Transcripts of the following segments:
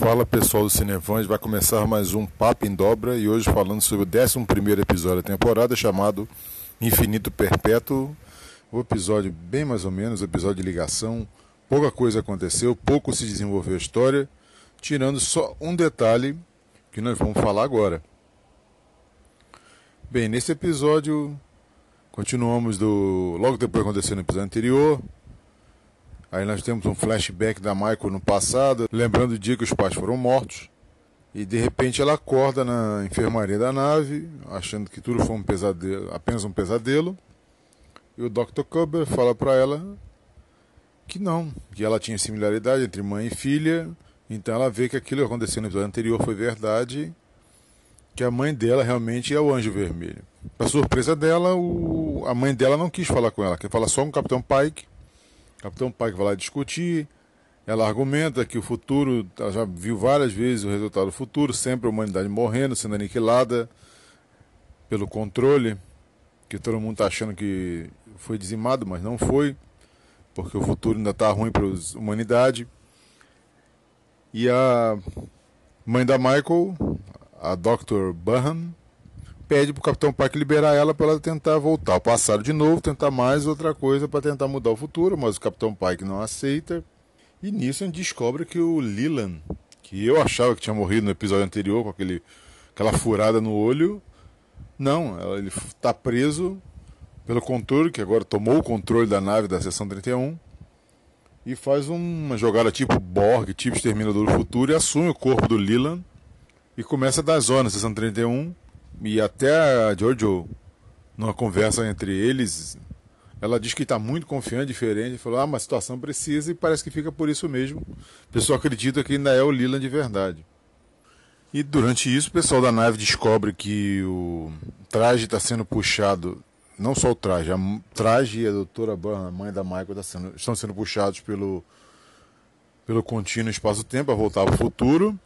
Fala pessoal do Cinevãs, vai começar mais um Papo em Dobra e hoje falando sobre o 11 episódio da temporada chamado Infinito Perpétuo. O episódio, bem mais ou menos, episódio de ligação. Pouca coisa aconteceu, pouco se desenvolveu a história, tirando só um detalhe que nós vamos falar agora. Bem, nesse episódio, continuamos do. Logo depois aconteceu no episódio anterior, Aí nós temos um flashback da Michael no passado, lembrando o dia que os pais foram mortos. E de repente ela acorda na enfermaria da nave, achando que tudo foi um pesadelo, apenas um pesadelo. E o Dr. Cooper fala para ela que não, que ela tinha similaridade entre mãe e filha. Então ela vê que aquilo que aconteceu no episódio anterior foi verdade, que a mãe dela realmente é o Anjo Vermelho. Para surpresa dela, o... a mãe dela não quis falar com ela, quer falar só com o Capitão Pike Capitão Pike vai lá discutir. Ela argumenta que o futuro, ela já viu várias vezes o resultado do futuro, sempre a humanidade morrendo, sendo aniquilada pelo controle, que todo mundo está achando que foi dizimado, mas não foi, porque o futuro ainda está ruim para a humanidade. E a mãe da Michael, a Dr. Burhan, pede pro Capitão Pike liberar ela para ela tentar voltar ao passado de novo, tentar mais outra coisa para tentar mudar o futuro, mas o Capitão Pike não aceita. E nisso a gente descobre que o Leland, que eu achava que tinha morrido no episódio anterior com aquele, aquela furada no olho, não, ele está preso pelo controle, que agora tomou o controle da nave da seção 31 e faz uma jogada tipo Borg, tipo Exterminador do Futuro e assume o corpo do Leland e começa a dar zona na seção 31 e até a Jojo, numa conversa entre eles, ela diz que está muito confiante, diferente. Falou: ah, mas a situação precisa e parece que fica por isso mesmo. O pessoal acredita que ainda é o Leland de verdade. E durante isso, o pessoal da nave descobre que o traje está sendo puxado. Não só o traje, a traje e a doutora Burn, a mãe da Michael, tá sendo, estão sendo puxados pelo, pelo contínuo espaço-tempo a voltar ao futuro.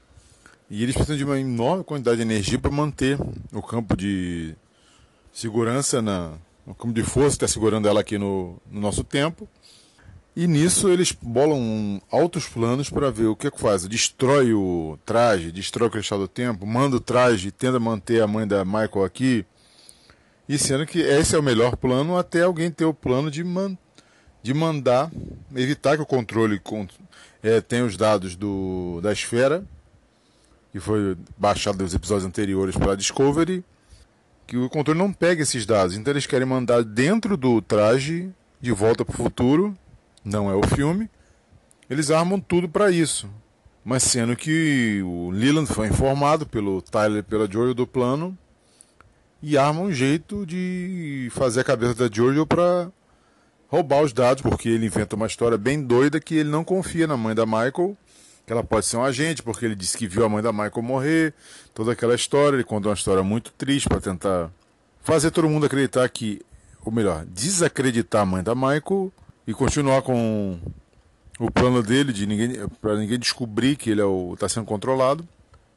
E eles precisam de uma enorme quantidade de energia para manter o campo de segurança, na, o campo de força que está segurando ela aqui no, no, nosso tempo. E nisso eles bolam altos planos para ver o que, é que faz. Destrói o traje, destrói o cristal do tempo, manda o traje, tenta manter a mãe da Michael aqui. E sendo que esse é o melhor plano, até alguém ter o plano de, man, de mandar, evitar que o controle é, tenha os dados do, da esfera que foi baixado dos episódios anteriores pela Discovery, que o controle não pega esses dados. Então eles querem mandar dentro do traje de volta para o futuro, não é o filme. Eles armam tudo para isso. Mas sendo que o Leland foi informado pelo Tyler e pela Jojo do plano e arma um jeito de fazer a cabeça da Jojo para roubar os dados, porque ele inventa uma história bem doida que ele não confia na mãe da Michael que ela pode ser um agente, porque ele disse que viu a mãe da Michael morrer, toda aquela história. Ele contou uma história muito triste para tentar fazer todo mundo acreditar que, ou melhor, desacreditar a mãe da Michael e continuar com o plano dele de ninguém para ninguém descobrir que ele é está sendo controlado.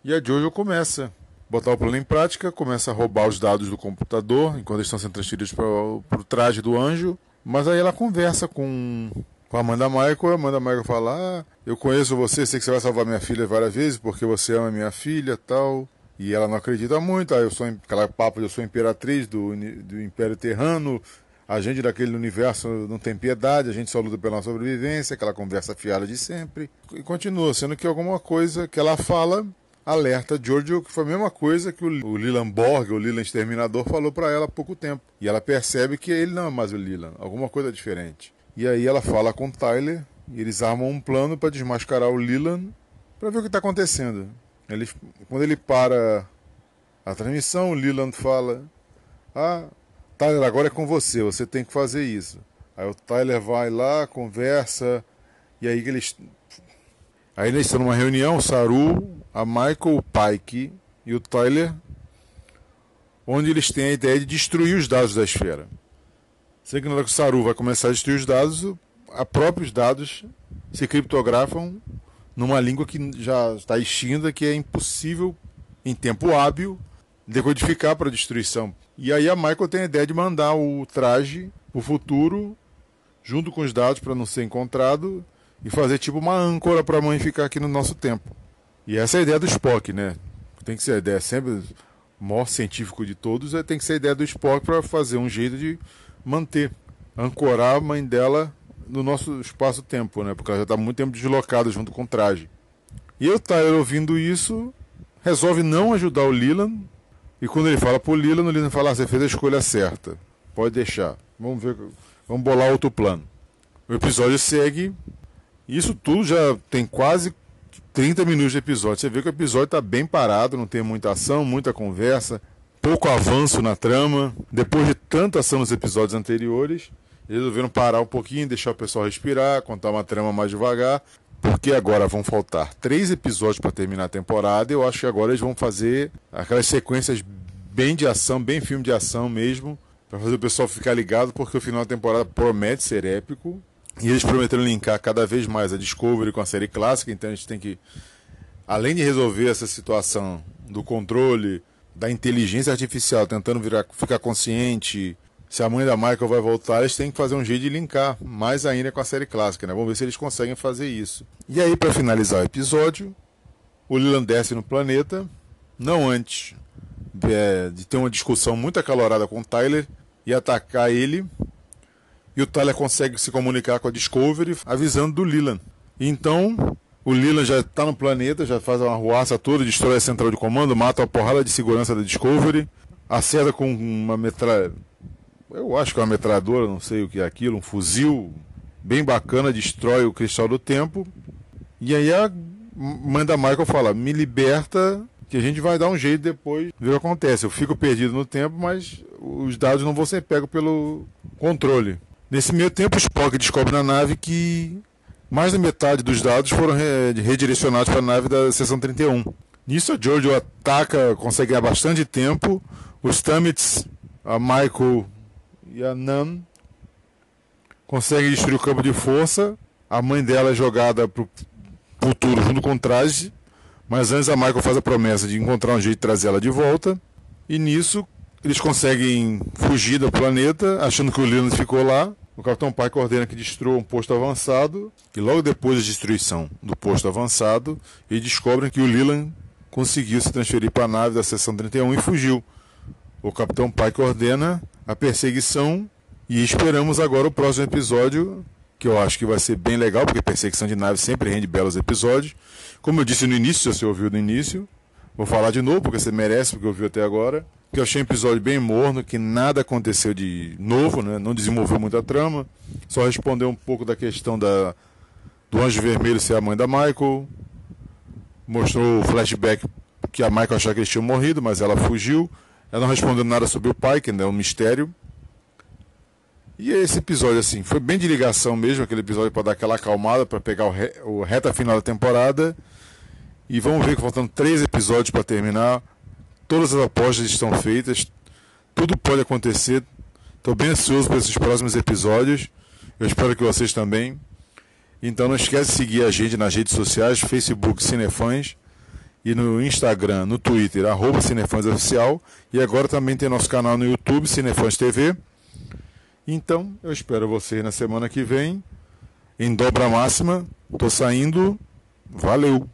E a Jojo começa a botar o plano em prática, começa a roubar os dados do computador enquanto eles estão sendo transferidos para o traje do anjo. Mas aí ela conversa com com a Amanda Michael, a Amanda Michael fala: ah, Eu conheço você, sei que você vai salvar minha filha várias vezes porque você ama minha filha tal. E ela não acredita muito, ah, eu sou aquela papo, eu sou imperatriz do, do Império Terrano, a gente daquele universo não tem piedade, a gente só luta pela sobrevivência, aquela conversa fiada de sempre. E continua, sendo que alguma coisa que ela fala alerta Giorgio, que foi a mesma coisa que o, Leland Borg, o Leland Exterminador, falou para ela há pouco tempo. E ela percebe que ele não é mais o Leland, alguma coisa diferente. E aí ela fala com Tyler e eles armam um plano para desmascarar o Leland para ver o que está acontecendo. Ele, quando ele para a transmissão, o Leland fala: Ah, Tyler, agora é com você, você tem que fazer isso. Aí o Tyler vai lá, conversa, e aí eles. Aí eles estão numa reunião, o Saru, a Michael, o Pike e o Tyler, onde eles têm a ideia de destruir os dados da esfera. Sei que o Saru vai começar a destruir os dados, a próprios dados se criptografam numa língua que já está extinta, que é impossível, em tempo hábil, decodificar para destruição. E aí a Michael tem a ideia de mandar o traje o futuro, junto com os dados para não ser encontrado, e fazer tipo uma âncora para a mãe ficar aqui no nosso tempo. E essa é a ideia do Spock, né? Tem que ser a ideia sempre o maior científico de todos, é tem que ser a ideia do Spock para fazer um jeito de manter, ancorar a mãe dela no nosso espaço-tempo, né? Porque ela já está muito tempo deslocada junto com o traje. E o Tyler ouvindo isso, resolve não ajudar o Leland. E quando ele fala pro Leland, o Leland fala: ah, você fez a escolha certa. Pode deixar. Vamos ver, vamos bolar outro plano. O episódio segue. Isso tudo já tem quase 30 minutos de episódio. Você vê que o episódio está bem parado, não tem muita ação, muita conversa, pouco avanço na trama. Depois de tanta ação nos episódios anteriores, eles resolveram parar um pouquinho, deixar o pessoal respirar, contar uma trama mais devagar. Porque agora vão faltar três episódios para terminar a temporada. Eu acho que agora eles vão fazer aquelas sequências bem de ação, bem filme de ação mesmo, para fazer o pessoal ficar ligado, porque o final da temporada promete ser épico. E eles prometeram linkar cada vez mais a Discovery com a série clássica, então a gente tem que, além de resolver essa situação do controle, da inteligência artificial tentando virar, ficar consciente, se a mãe da Michael vai voltar, eles têm que fazer um jeito de linkar mais ainda com a série clássica, né? Vamos ver se eles conseguem fazer isso. E aí, para finalizar o episódio, o Leland desce no planeta, não antes é, de ter uma discussão muito acalorada com o Tyler e atacar ele e o Tyler consegue se comunicar com a Discovery avisando do Leland. Então, o Leland já está no planeta, já faz uma ruaça toda, destrói a central de comando, mata a porrada de segurança da Discovery, acerta com uma metralha. Eu acho que é uma metralhadora, não sei o que é aquilo, um fuzil bem bacana, destrói o cristal do tempo. E aí a mãe da Michael fala: Me liberta, que a gente vai dar um jeito depois ver o que acontece. Eu fico perdido no tempo, mas os dados não vão ser pegos pelo controle. Nesse meio tempo, o Spock descobre na nave que mais da metade dos dados foram redirecionados para a nave da seção 31. Nisso, a Jojo ataca, consegue ganhar bastante tempo. Os Stamets, a Michael e a Nan conseguem destruir o campo de força. A mãe dela é jogada para o futuro junto com o traje. Mas antes a Michael faz a promessa de encontrar um jeito de trazer ela de volta. E nisso, eles conseguem fugir do planeta, achando que o Leland ficou lá. O Capitão Pike ordena que destrua um posto avançado. E logo depois da destruição do posto avançado, eles descobrem que o Leland conseguiu se transferir para a nave da seção 31 e fugiu. O Capitão Pike ordena a perseguição e esperamos agora o próximo episódio, que eu acho que vai ser bem legal, porque perseguição de nave sempre rende belos episódios. Como eu disse no início, se você ouviu no início, vou falar de novo, porque você merece, porque ouviu até agora que eu achei um episódio bem morno, que nada aconteceu de novo, né? não desenvolveu muita trama, só respondeu um pouco da questão da, do Anjo Vermelho ser a mãe da Michael, mostrou o flashback que a Michael achava que eles tinham morrido, mas ela fugiu, ela não respondeu nada sobre o pai, que ainda é um mistério. E esse episódio, assim, foi bem de ligação mesmo, aquele episódio para dar aquela acalmada, para pegar o, re, o reta final da temporada. E vamos ver que faltam três episódios para terminar. Todas as apostas estão feitas, tudo pode acontecer. Estou bem ansioso por esses próximos episódios. Eu espero que vocês também. Então não esquece de seguir a gente nas redes sociais, Facebook Cinefãs e no Instagram, no Twitter, arroba Cinefãs Oficial. E agora também tem nosso canal no YouTube, Cinefãs TV. Então eu espero vocês na semana que vem. Em dobra máxima. Estou saindo. Valeu!